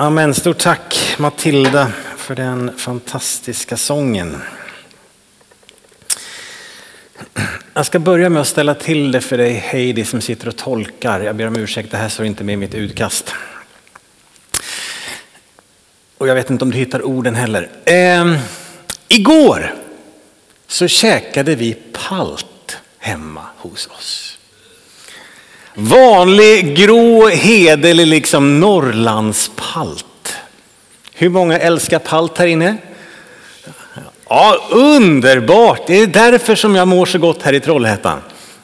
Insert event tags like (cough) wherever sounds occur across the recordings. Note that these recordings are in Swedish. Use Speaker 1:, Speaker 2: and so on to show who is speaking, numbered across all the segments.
Speaker 1: Amen. Stort tack Matilda för den fantastiska sången. Jag ska börja med att ställa till det för dig Heidi som sitter och tolkar. Jag ber om ursäkt, det här står inte med i mitt utkast. Och jag vet inte om du hittar orden heller. Eh, igår så käkade vi palt hemma hos oss. Vanlig grå hederlig liksom Norrlandspalt. Hur många älskar palt här inne? Ja, underbart! Det är därför som jag mår så gott här i Trollhättan.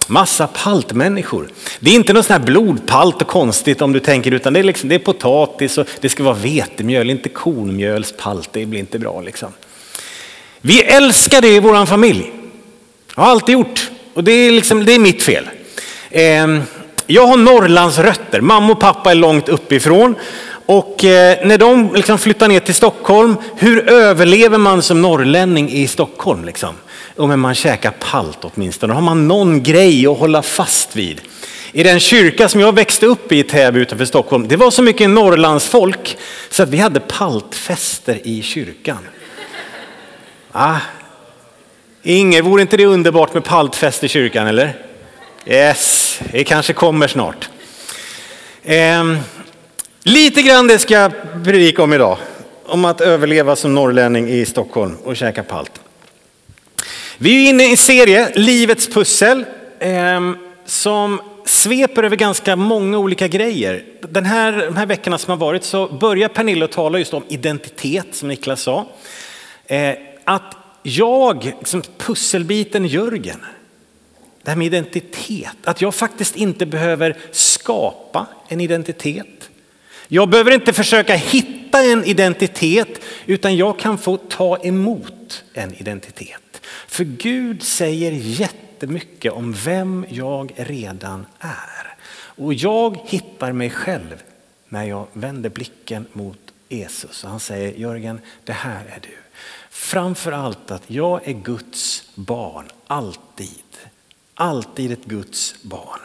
Speaker 1: Massa paltmänniskor. Det är inte något sånt här blodpalt och konstigt om du tänker utan det är, liksom, det är potatis och det ska vara vetemjöl, inte kornmjölspalt. Det blir inte bra liksom. Vi älskar det i vår familj. Jag har alltid gjort och det är, liksom, det är mitt fel. Eh, jag har Norrlands rötter. Mamma och pappa är långt uppifrån. Och eh, när de liksom flyttar ner till Stockholm, hur överlever man som norrlänning i Stockholm? Liksom? Och men man käkar palt åtminstone, då har man någon grej att hålla fast vid. I den kyrka som jag växte upp i, i Täby utanför Stockholm, det var så mycket Norrlandsfolk så att vi hade paltfester i kyrkan. Ah. Inger, vore inte det underbart med paltfest i kyrkan eller? Yes, det kanske kommer snart. Eh, lite grann det ska jag predika om idag. Om att överleva som norrlänning i Stockholm och käka palt. Vi är inne i en serie, Livets pussel, eh, som sveper över ganska många olika grejer. Den här, de här veckorna som har varit så börjar Pernilla tala just om identitet som Niklas sa. Eh, att jag, liksom pusselbiten Jörgen, det här med identitet, att jag faktiskt inte behöver skapa en identitet. Jag behöver inte försöka hitta en identitet utan jag kan få ta emot en identitet. För Gud säger jättemycket om vem jag redan är. Och jag hittar mig själv när jag vänder blicken mot Jesus. Och han säger Jörgen, det här är du. Framför allt att jag är Guds barn, alltid alltid ett Guds barn.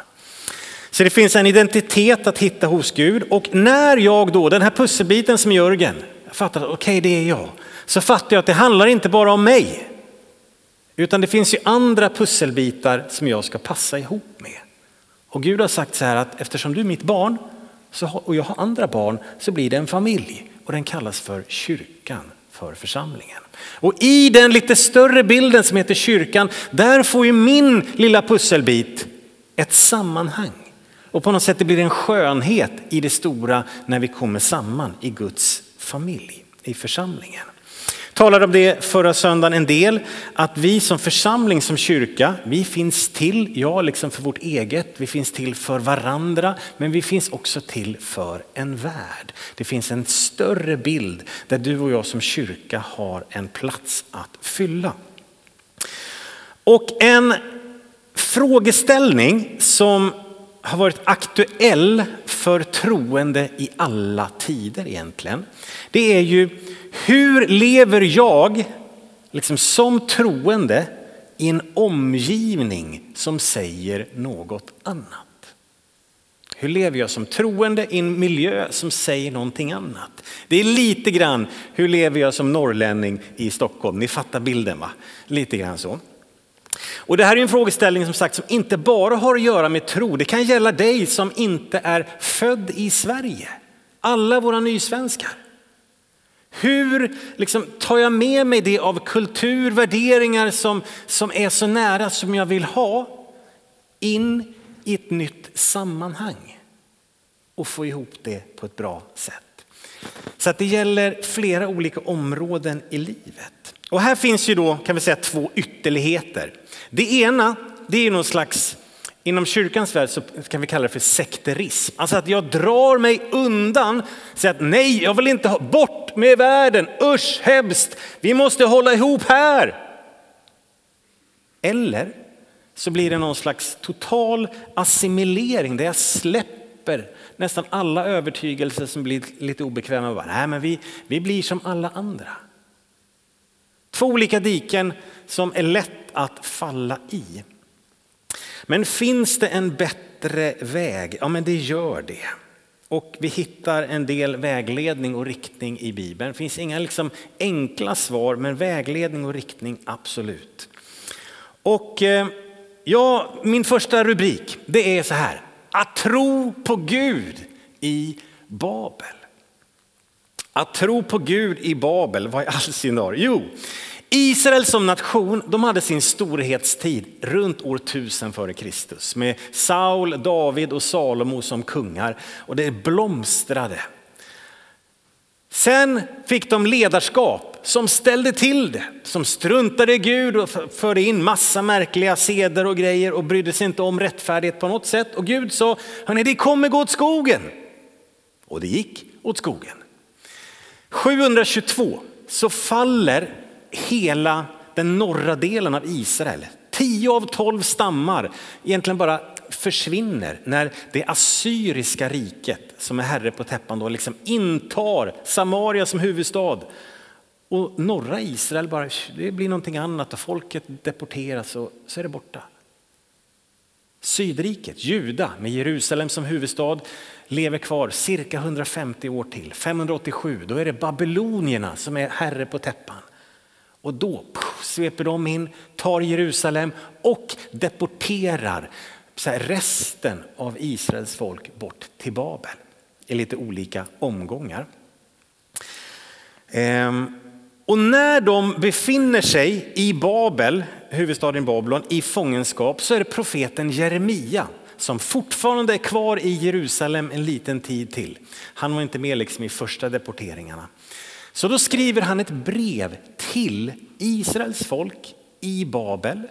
Speaker 1: Så det finns en identitet att hitta hos Gud och när jag då, den här pusselbiten som Jörgen, jag fattar att okej okay, det är jag, så fattar jag att det handlar inte bara om mig. Utan det finns ju andra pusselbitar som jag ska passa ihop med. Och Gud har sagt så här att eftersom du är mitt barn så, och jag har andra barn så blir det en familj och den kallas för kyrkan för församlingen. Och i den lite större bilden som heter kyrkan, där får ju min lilla pusselbit ett sammanhang. Och på något sätt blir det en skönhet i det stora när vi kommer samman i Guds familj, i församlingen talade om det förra söndagen en del, att vi som församling, som kyrka, vi finns till, ja liksom för vårt eget, vi finns till för varandra, men vi finns också till för en värld. Det finns en större bild där du och jag som kyrka har en plats att fylla. Och en frågeställning som har varit aktuell för troende i alla tider egentligen. Det är ju hur lever jag liksom som troende i en omgivning som säger något annat? Hur lever jag som troende i en miljö som säger någonting annat? Det är lite grann hur lever jag som norrlänning i Stockholm? Ni fattar bilden va? Lite grann så. Och det här är en frågeställning som sagt som inte bara har att göra med tro. Det kan gälla dig som inte är född i Sverige. Alla våra nysvenskar. Hur liksom, tar jag med mig det av kultur, värderingar som, som är så nära som jag vill ha in i ett nytt sammanhang och få ihop det på ett bra sätt. Så att det gäller flera olika områden i livet. Och här finns ju då kan vi säga två ytterligheter. Det ena det är någon slags Inom kyrkans värld så kan vi kalla det för sekterism. Alltså att jag drar mig undan, säger att nej, jag vill inte ha bort med världen, usch hemskt, vi måste hålla ihop här. Eller så blir det någon slags total assimilering där jag släpper nästan alla övertygelser som blir lite obekväma. Bara, nej, men vi, vi blir som alla andra. Två olika diken som är lätt att falla i. Men finns det en bättre väg? Ja, men det gör det. Och vi hittar en del vägledning och riktning i Bibeln. Det finns inga liksom enkla svar, men vägledning och riktning absolut. Och eh, ja, min första rubrik, det är så här. Att tro på Gud i Babel. Att tro på Gud i Babel, vad i all sin dar? Jo, Israel som nation, de hade sin storhetstid runt år 1000 före Kristus med Saul, David och Salomo som kungar och det blomstrade. Sen fick de ledarskap som ställde till det, som struntade i Gud och förde in massa märkliga seder och grejer och brydde sig inte om rättfärdighet på något sätt. Och Gud sa, hörni det kommer gå åt skogen. Och det gick åt skogen. 722 så faller hela den norra delen av Israel. Tio av tolv stammar egentligen bara försvinner när det assyriska riket som är herre på täppan då liksom intar Samaria som huvudstad. Och norra Israel bara, det blir någonting annat och folket deporteras och så är det borta. Sydriket, Juda med Jerusalem som huvudstad lever kvar cirka 150 år till. 587, då är det babylonierna som är herre på täppan. Och då sveper de in, tar Jerusalem och deporterar resten av Israels folk bort till Babel i lite olika omgångar. Ehm, och när de befinner sig i Babel, huvudstaden Babylon, i fångenskap så är det profeten Jeremia som fortfarande är kvar i Jerusalem en liten tid till. Han var inte med liksom i första deporteringarna. Så då skriver han ett brev till Israels folk i Babel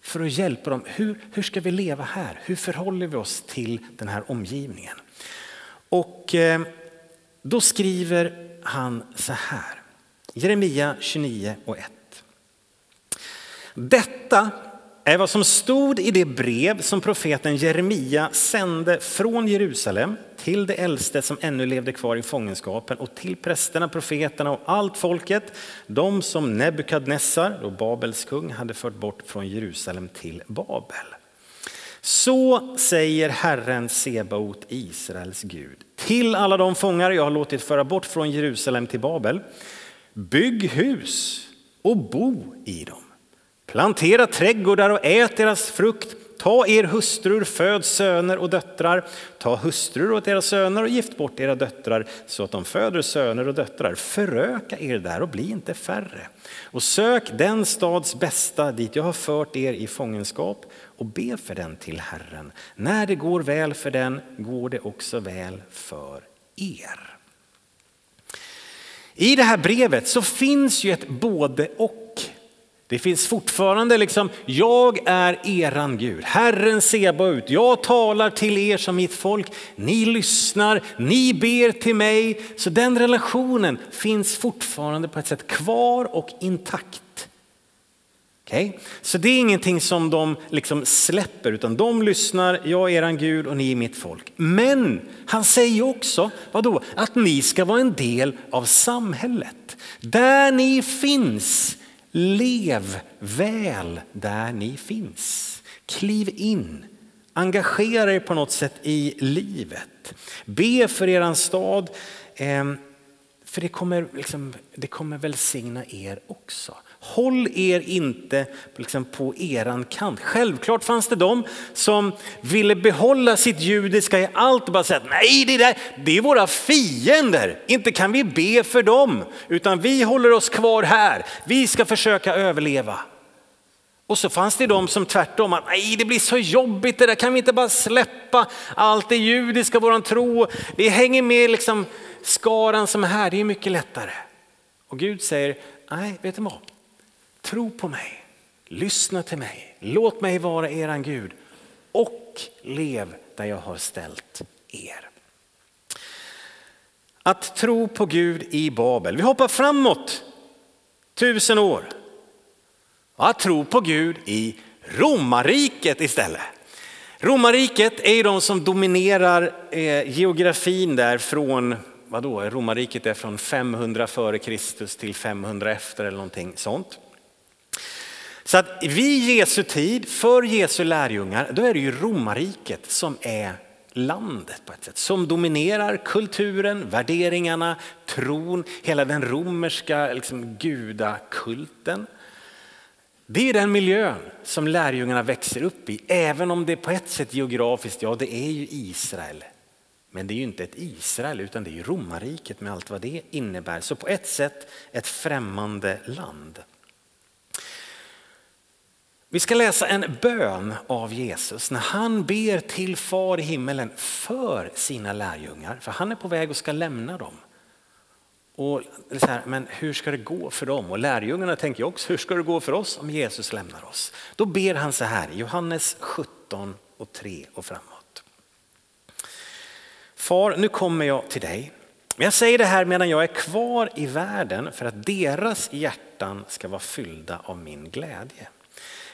Speaker 1: för att hjälpa dem. Hur, hur ska vi leva här? Hur förhåller vi oss till den här omgivningen? Och eh, då skriver han så här. Jeremia 29 och 1. Detta är vad som stod i det brev som profeten Jeremia sände från Jerusalem till de äldste som ännu levde kvar i fångenskapen och till prästerna, profeterna och allt folket, de som Nebukadnessar, då Babels kung, hade fört bort från Jerusalem till Babel. Så säger Herren Sebaot, Israels Gud, till alla de fångar jag har låtit föra bort från Jerusalem till Babel. Bygg hus och bo i dem. Plantera trädgårdar och ät deras frukt. Ta er hustrur, föd söner och döttrar. Ta hustrur åt era söner och gift bort era döttrar så att de föder söner och döttrar. Föröka er där och bli inte färre. Och sök den stads bästa dit jag har fört er i fångenskap och be för den till Herren. När det går väl för den går det också väl för er. I det här brevet så finns ju ett både och det finns fortfarande liksom, jag är eran Gud, Herren Sebaot. Jag talar till er som mitt folk, ni lyssnar, ni ber till mig. Så den relationen finns fortfarande på ett sätt kvar och intakt. Okay? Så det är ingenting som de liksom släpper utan de lyssnar, jag är eran Gud och ni är mitt folk. Men han säger också vadå? att ni ska vara en del av samhället. Där ni finns Lev väl där ni finns. Kliv in. Engagera er på något sätt i livet. Be för eran stad. Ehm, för det kommer, liksom, det kommer välsigna er också. Håll er inte liksom, på eran kant. Självklart fanns det de som ville behålla sitt judiska i allt och bara säga nej det, där, det är våra fiender, inte kan vi be för dem utan vi håller oss kvar här, vi ska försöka överleva. Och så fanns det de som tvärtom, att nej det blir så jobbigt det där, kan vi inte bara släppa allt det judiska, våran tro, vi hänger med liksom skaran som är här, det är mycket lättare. Och Gud säger, nej vet du vad, Tro på mig, lyssna till mig, låt mig vara eran Gud och lev där jag har ställt er. Att tro på Gud i Babel. Vi hoppar framåt tusen år. Att tro på Gud i romarriket istället. Romarriket är de som dominerar eh, geografin där från vadå, romarriket är från 500 före Kristus till 500 efter eller någonting sånt. Så att vid Jesu tid, för Jesu lärjungar, då är det ju romarriket som är landet på ett sätt. Som dominerar kulturen, värderingarna, tron, hela den romerska liksom, gudakulten. Det är den miljön som lärjungarna växer upp i, även om det på ett sätt geografiskt, ja det är ju Israel. Men det är ju inte ett Israel utan det är ju romarriket med allt vad det innebär. Så på ett sätt ett främmande land. Vi ska läsa en bön av Jesus när han ber till far i himmelen för sina lärjungar. För han är på väg och ska lämna dem. Och så här, men hur ska det gå för dem? Och lärjungarna tänker också, hur ska det gå för oss om Jesus lämnar oss? Då ber han så här, Johannes 17 och 3 och framåt. Far, nu kommer jag till dig. Men jag säger det här medan jag är kvar i världen för att deras hjärtan ska vara fyllda av min glädje.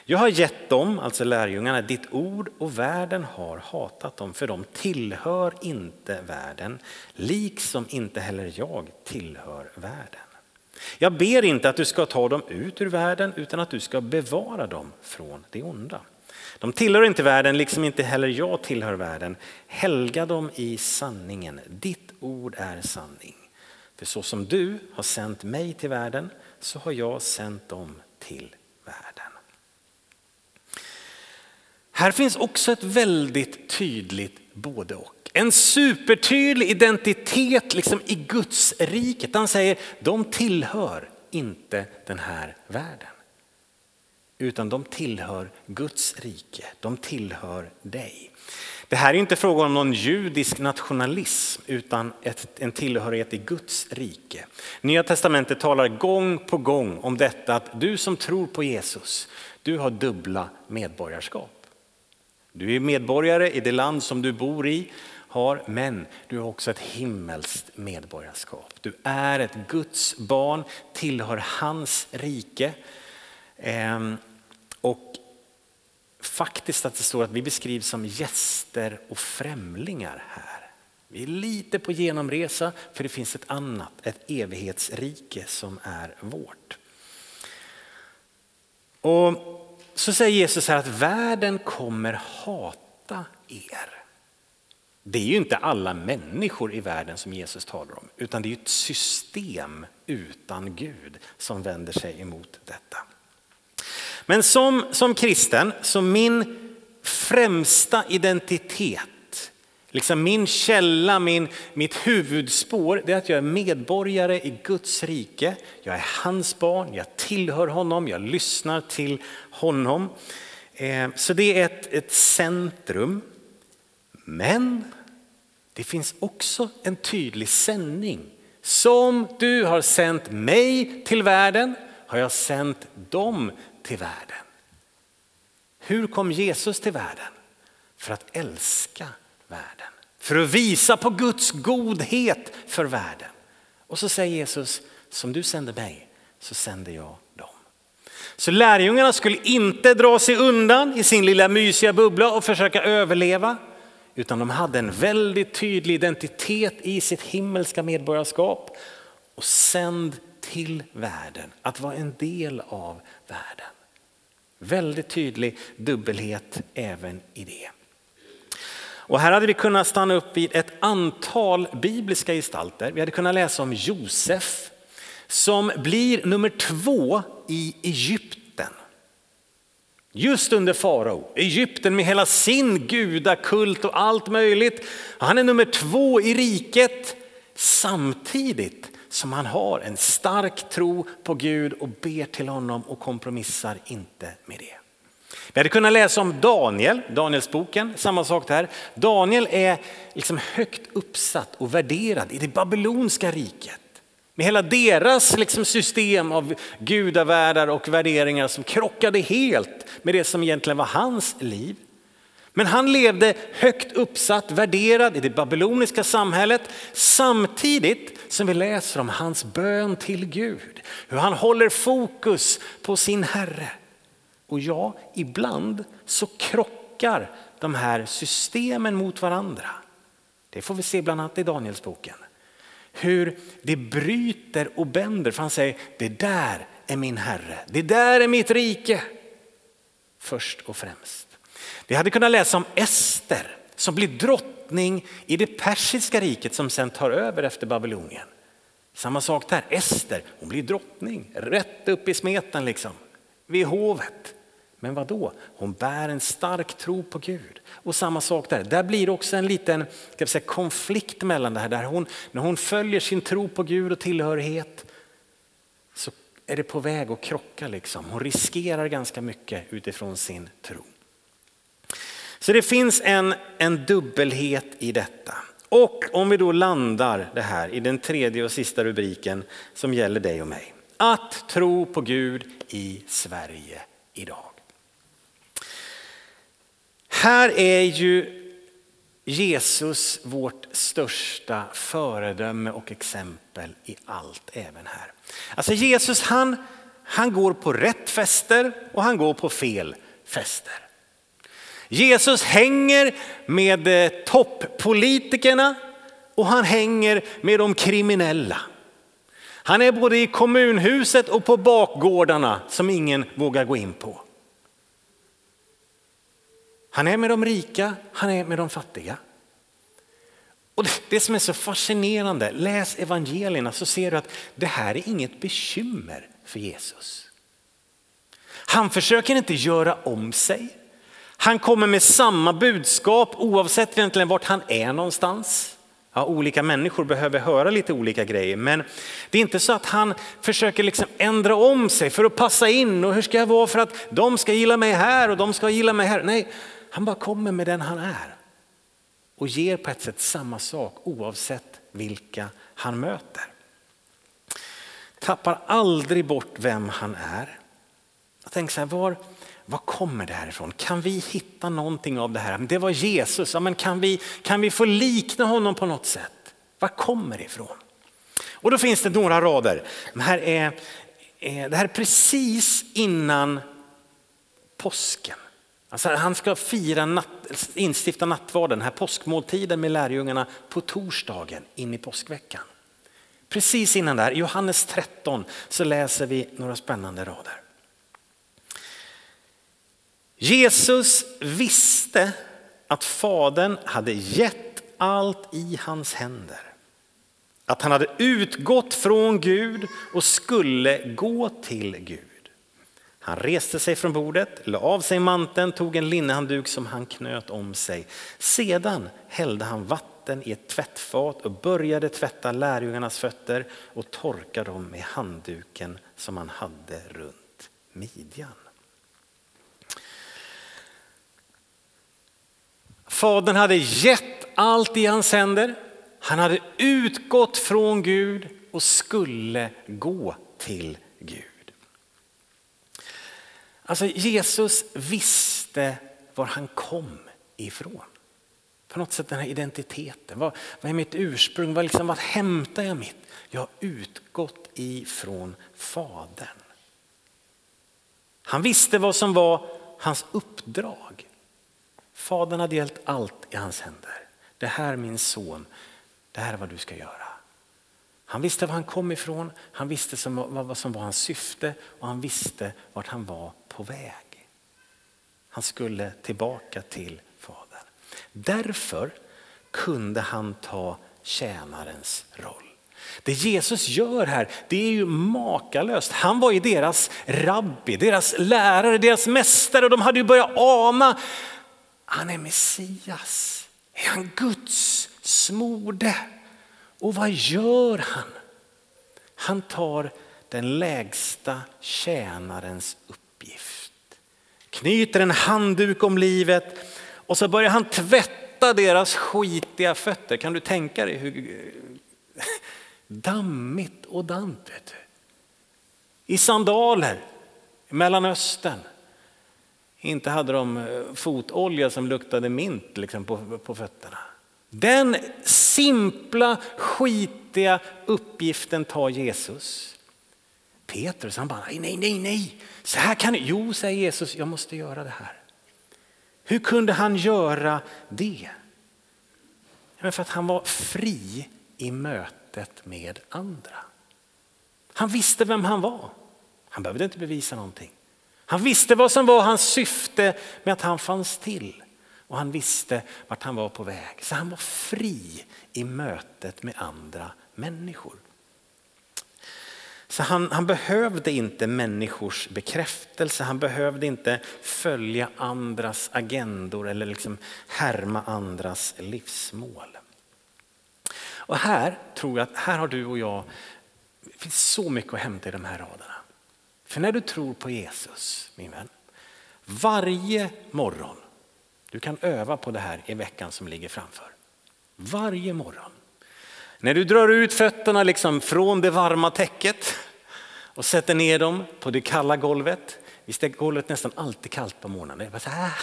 Speaker 1: Jag har gett dem, alltså lärjungarna, ditt ord och världen har hatat dem för de tillhör inte världen, liksom inte heller jag tillhör världen. Jag ber inte att du ska ta dem ut ur världen utan att du ska bevara dem från det onda. De tillhör inte världen, liksom inte heller jag tillhör världen. Helga dem i sanningen. Ditt ord är sanning. För så som du har sänt mig till världen så har jag sänt dem till världen. Här finns också ett väldigt tydligt både och. En supertydlig identitet liksom i Guds riket. Han säger de tillhör inte den här världen. Utan de tillhör Guds rike, de tillhör dig. Det här är inte frågan om någon judisk nationalism utan ett, en tillhörighet i Guds rike. Nya testamentet talar gång på gång om detta att du som tror på Jesus, du har dubbla medborgarskap. Du är medborgare i det land som du bor i, har, men du har också ett himmelskt medborgarskap. Du är ett Guds barn, tillhör hans rike. Ehm, och faktiskt att det står att vi beskrivs som gäster och främlingar här. Vi är lite på genomresa för det finns ett annat, ett evighetsrike som är vårt. Och så säger Jesus här att världen kommer hata er. Det är ju inte alla människor i världen som Jesus talar om, utan det är ett system utan Gud som vänder sig emot detta. Men som, som kristen, så min främsta identitet Liksom min källa, min, mitt huvudspår, det är att jag är medborgare i Guds rike. Jag är hans barn, jag tillhör honom, jag lyssnar till honom. Eh, så det är ett, ett centrum. Men det finns också en tydlig sändning. Som du har sänt mig till världen har jag sänt dem till världen. Hur kom Jesus till världen? För att älska. För att visa på Guds godhet för världen. Och så säger Jesus, som du sände mig så sänder jag dem. Så lärjungarna skulle inte dra sig undan i sin lilla mysiga bubbla och försöka överleva. Utan de hade en väldigt tydlig identitet i sitt himmelska medborgarskap. Och sänd till världen, att vara en del av världen. Väldigt tydlig dubbelhet även i det. Och här hade vi kunnat stanna upp vid ett antal bibliska gestalter. Vi hade kunnat läsa om Josef som blir nummer två i Egypten. Just under farao, Egypten med hela sin gudakult och allt möjligt. Han är nummer två i riket samtidigt som han har en stark tro på Gud och ber till honom och kompromissar inte med det. Vi hade kunnat läsa om Daniel, Danielsboken, samma sak där. Daniel är liksom högt uppsatt och värderad i det babylonska riket. Med hela deras liksom system av gudavärldar och värderingar som krockade helt med det som egentligen var hans liv. Men han levde högt uppsatt, värderad i det babyloniska samhället samtidigt som vi läser om hans bön till Gud. Hur han håller fokus på sin Herre. Och ja, ibland så krockar de här systemen mot varandra. Det får vi se bland annat i Danielsboken. Hur det bryter och bänder för han säger det där är min herre, det där är mitt rike. Först och främst. Vi hade kunnat läsa om Ester som blir drottning drottning i det persiska riket som sen tar över efter Babylonien. Samma sak där, Ester, hon blir drottning, rätt upp i smeten liksom, vid hovet. Men vad då? Hon bär en stark tro på Gud. Och samma sak där, där blir det också en liten ska säga, konflikt mellan det här. Där hon, när hon följer sin tro på Gud och tillhörighet så är det på väg att krocka. Liksom. Hon riskerar ganska mycket utifrån sin tro. Så det finns en, en dubbelhet i detta. Och om vi då landar det här i den tredje och sista rubriken som gäller dig och mig. Att tro på Gud i Sverige idag. Här är ju Jesus vårt största föredöme och exempel i allt även här. Alltså Jesus han, han går på rätt fester och han går på fel fester. Jesus hänger med eh, toppolitikerna och han hänger med de kriminella. Han är både i kommunhuset och på bakgårdarna som ingen vågar gå in på. Han är med de rika, han är med de fattiga. Och det som är så fascinerande, läs evangelierna så ser du att det här är inget bekymmer för Jesus. Han försöker inte göra om sig. Han kommer med samma budskap oavsett egentligen vart han är någonstans. Ja, olika människor behöver höra lite olika grejer men det är inte så att han försöker liksom ändra om sig för att passa in och hur ska jag vara för att de ska gilla mig här och de ska gilla mig här. Nej, han bara kommer med den han är och ger på ett sätt samma sak oavsett vilka han möter. Tappar aldrig bort vem han är. Jag tänker så här, var, var kommer det här ifrån? Kan vi hitta någonting av det här? Det var Jesus, ja, men kan, vi, kan vi få likna honom på något sätt? Var kommer det ifrån? Och då finns det några rader. Det här är, det här är precis innan påsken. Alltså han ska fira natt, instifta nattvarden, den här påskmåltiden med lärjungarna på torsdagen in i påskveckan. Precis innan där, i Johannes 13, så läser vi några spännande rader. Jesus visste att Fadern hade gett allt i hans händer. Att han hade utgått från Gud och skulle gå till Gud. Han reste sig från bordet, la av sig manteln, tog en linnehandduk som han knöt om sig. Sedan hällde han vatten i ett tvättfat och började tvätta lärjungarnas fötter och torka dem med handduken som han hade runt midjan. Fadern hade gett allt i hans händer. Han hade utgått från Gud och skulle gå till Gud. Alltså Jesus visste var han kom ifrån. På något sätt den här identiteten. Vad, vad är mitt ursprung? Vad, liksom, vad hämtar jag mitt? Jag har utgått ifrån Fadern. Han visste vad som var hans uppdrag. Fadern hade gällt allt i hans händer. Det här min son, det här är vad du ska göra. Han visste var han kom ifrån, han visste som, vad som var hans syfte och han visste vart han var på väg. Han skulle tillbaka till Fadern. Därför kunde han ta tjänarens roll. Det Jesus gör här, det är ju makalöst. Han var ju deras rabbi, deras lärare, deras mästare och de hade ju börjat ana. Han är Messias, är han Guds smorde? Och vad gör han? Han tar den lägsta tjänarens uppgift. Knyter en handduk om livet och så börjar han tvätta deras skitiga fötter. Kan du tänka dig hur (laughs) dammigt och dant. I sandaler i Mellanöstern. Inte hade de eh, fotolja som luktade mint liksom, på, på fötterna. Den simpla, skitiga uppgiften tar Jesus. Petrus han bara, nej, nej, nej, så här kan Jo, säger Jesus, jag måste göra det här. Hur kunde han göra det? För att han var fri i mötet med andra. Han visste vem han var. Han behövde inte bevisa någonting. Han visste vad som var hans syfte med att han fanns till. och han visste vart han var på väg. Så han var fri i mötet med andra människor. Så han, han, behövde inte människors bekräftelse, han behövde inte följa andras agendor eller liksom härma andras livsmål. Och här tror jag att här har du och jag, det finns så mycket att hämta i de här raderna. För när du tror på Jesus, min vän, varje morgon, du kan öva på det här i veckan som ligger framför. Varje morgon. När du drar ut fötterna liksom från det varma täcket och sätter ner dem på det kalla golvet. Visst är golvet nästan alltid kallt på morgonen? Så, här.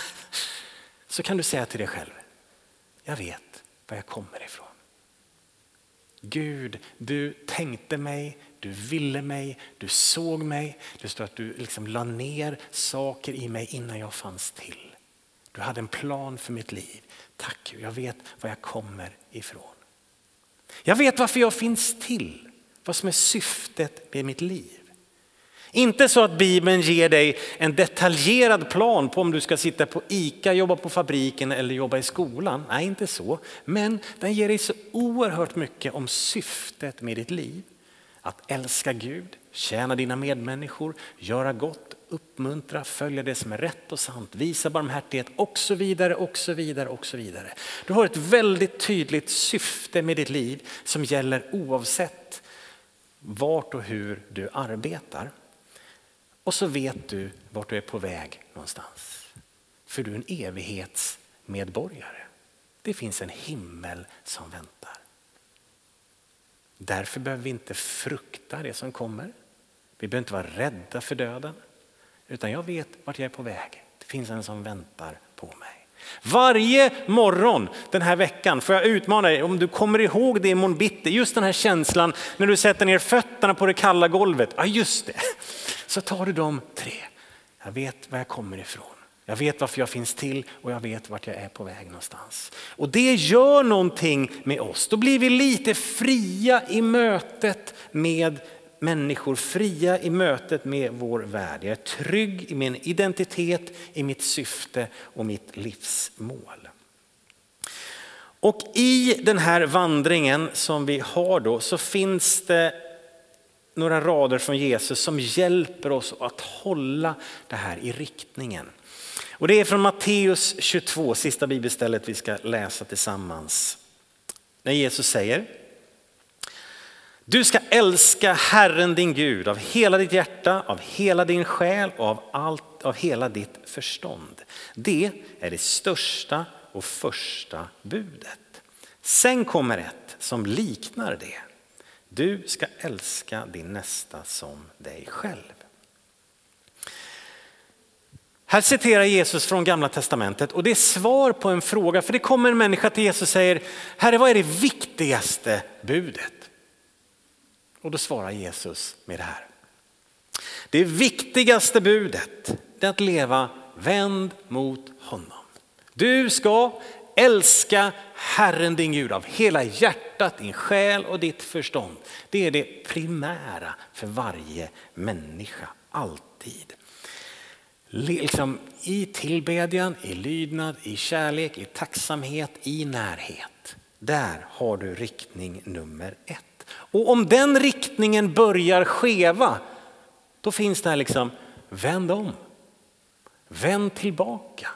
Speaker 1: så kan du säga till dig själv, jag vet var jag kommer ifrån. Gud, du tänkte mig, du ville mig, du såg mig. Det står att du liksom la ner saker i mig innan jag fanns till. Du hade en plan för mitt liv. Tack Gud, jag vet var jag kommer ifrån. Jag vet varför jag finns till, vad som är syftet med mitt liv. Inte så att Bibeln ger dig en detaljerad plan på om du ska sitta på ICA, jobba på fabriken eller jobba i skolan. Nej, inte så. Men den ger dig så oerhört mycket om syftet med ditt liv. Att älska Gud, tjäna dina medmänniskor, göra gott, uppmuntra, följa det som är rätt och sant, visa barmhärtighet och så vidare och så vidare och så vidare. Du har ett väldigt tydligt syfte med ditt liv som gäller oavsett vart och hur du arbetar. Och så vet du vart du är på väg någonstans. För du är en evighetsmedborgare. Det finns en himmel som väntar. Därför behöver vi inte frukta det som kommer. Vi behöver inte vara rädda för döden. Utan jag vet vart jag är på väg. Det finns en som väntar på mig. Varje morgon den här veckan får jag utmana dig, om du kommer ihåg det imorgon bitti, just den här känslan när du sätter ner fötterna på det kalla golvet. Ja just det, så tar du de tre. Jag vet var jag kommer ifrån. Jag vet varför jag finns till och jag vet vart jag är på väg någonstans. Och det gör någonting med oss. Då blir vi lite fria i mötet med människor, fria i mötet med vår värld. Jag är trygg i min identitet, i mitt syfte och mitt livsmål. Och i den här vandringen som vi har då så finns det några rader från Jesus som hjälper oss att hålla det här i riktningen. Och det är från Matteus 22, sista bibelstället vi ska läsa tillsammans. När Jesus säger du ska älska Herren din Gud av hela ditt hjärta, av hela din själ och av, allt, av hela ditt förstånd. Det är det största och första budet. Sen kommer ett som liknar det. Du ska älska din nästa som dig själv. Här citerar Jesus från gamla testamentet och det är svar på en fråga. För det kommer en människa till Jesus och säger, Herre vad är det viktigaste budet? Och då svarar Jesus med det här. Det viktigaste budet är att leva vänd mot honom. Du ska älska Herren din Gud av hela hjärtat, din själ och ditt förstånd. Det är det primära för varje människa, alltid. Liksom I tillbedjan, i lydnad, i kärlek, i tacksamhet, i närhet. Där har du riktning nummer ett. Och om den riktningen börjar skeva, då finns det här liksom, vänd om. Vänd tillbaka.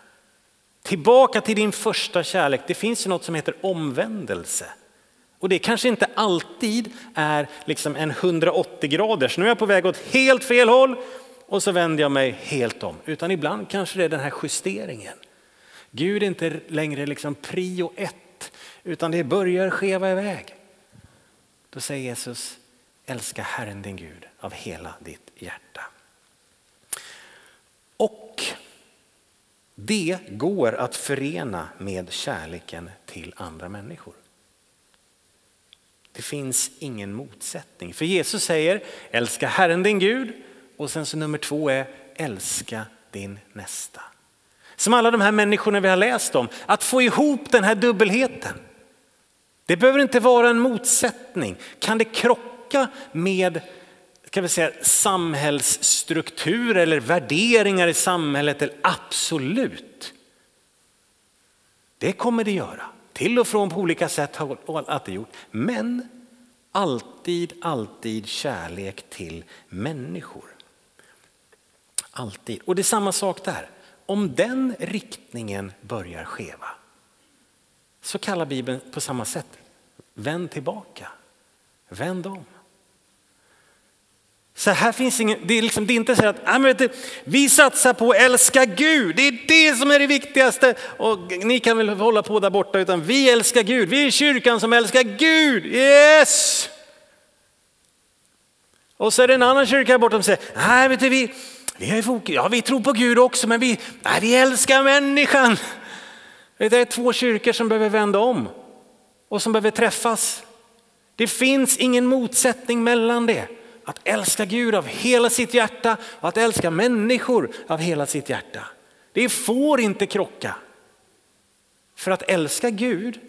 Speaker 1: Tillbaka till din första kärlek. Det finns ju något som heter omvändelse. Och det kanske inte alltid är liksom en 180 graders, nu är jag på väg åt helt fel håll och så vänder jag mig helt om. Utan ibland kanske det är den här justeringen. Gud är inte längre liksom prio ett, utan det börjar skeva iväg. Då säger Jesus, älska Herren din Gud av hela ditt hjärta. Och det går att förena med kärleken till andra människor. Det finns ingen motsättning. För Jesus säger älska Herren din Gud och sen så nummer två är älska din nästa. Som alla de här människorna vi har läst om, att få ihop den här dubbelheten. Det behöver inte vara en motsättning. Kan det krocka med kan vi säga, samhällsstruktur eller värderingar i samhället? Absolut. Det kommer det göra. Till och från på olika sätt har det alltid gjort. Men alltid, alltid kärlek till människor. Alltid. Och det är samma sak där. Om den riktningen börjar skeva så kallar Bibeln på samma sätt, vänd tillbaka, vänd om. Så här finns ingen, det, är liksom, det är inte så att ah, vet du, vi satsar på att älska Gud, det är det som är det viktigaste. Och ni kan väl hålla på där borta, utan vi älskar Gud, vi är kyrkan som älskar Gud, yes! Och så är det en annan kyrka här borta som säger, nej vet du, vi, vi, är fokus, ja, vi tror på Gud också men vi, nej, vi älskar människan. Det är två kyrkor som behöver vända om och som behöver träffas. Det finns ingen motsättning mellan det. Att älska Gud av hela sitt hjärta och att älska människor av hela sitt hjärta. Det får inte krocka. För att älska Gud,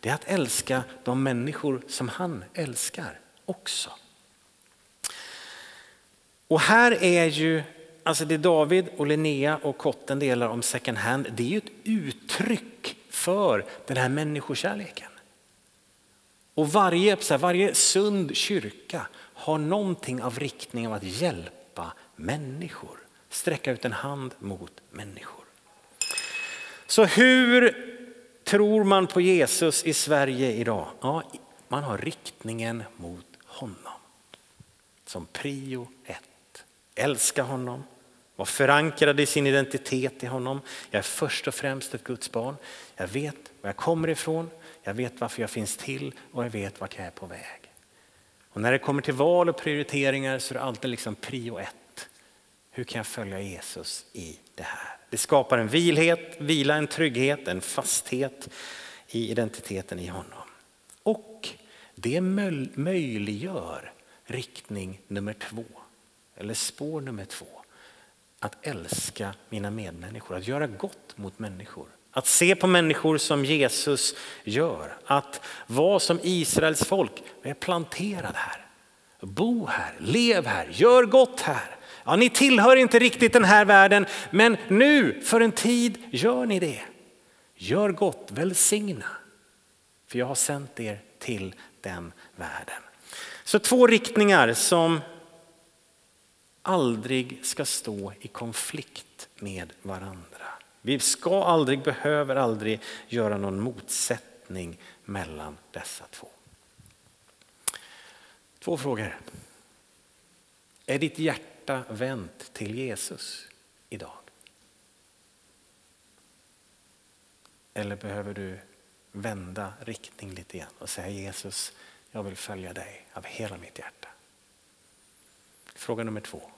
Speaker 1: det är att älska de människor som han älskar också. Och här är ju, alltså det David och Linnea och Kotten delar om second hand, det är ju ett uttryck för den här människokärleken. Och varje, så här, varje sund kyrka har någonting av riktning av att hjälpa människor. Sträcka ut en hand mot människor. Så hur tror man på Jesus i Sverige idag? Ja, man har riktningen mot honom. Som prio ett. Älska honom, var förankrad i sin identitet i honom. Jag är först och främst ett Guds barn. Jag vet var jag kommer ifrån, jag vet varför jag finns till och jag vet vart jag är på väg. Och när det kommer till val och prioriteringar så är det alltid liksom prio ett. Hur kan jag följa Jesus i det här? Det skapar en vilhet, vila, en trygghet, en fasthet i identiteten i honom. Och det möjliggör riktning nummer två, eller spår nummer två. Att älska mina medmänniskor, att göra gott mot människor. Att se på människor som Jesus gör. Att vara som Israels folk. Vi är planterad här. Bo här, lev här, gör gott här. Ja, ni tillhör inte riktigt den här världen, men nu för en tid gör ni det. Gör gott, välsigna. För jag har sänt er till den världen. Så två riktningar som aldrig ska stå i konflikt med varandra. Vi ska aldrig, behöver aldrig göra någon motsättning mellan dessa två. Två frågor. Är ditt hjärta vänt till Jesus idag? Eller behöver du vända riktning lite grann och säga Jesus, jag vill följa dig av hela mitt hjärta. Fråga nummer två.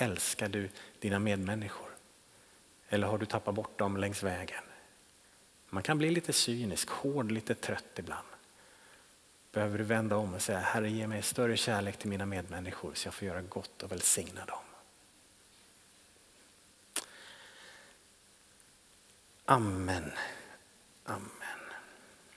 Speaker 1: Älskar du dina medmänniskor? Eller har du tappat bort dem längs vägen? Man kan bli lite cynisk, hård, lite trött ibland. Behöver du vända om och säga, Herre ge mig större kärlek till mina medmänniskor så jag får göra gott och välsigna dem. Amen. Amen.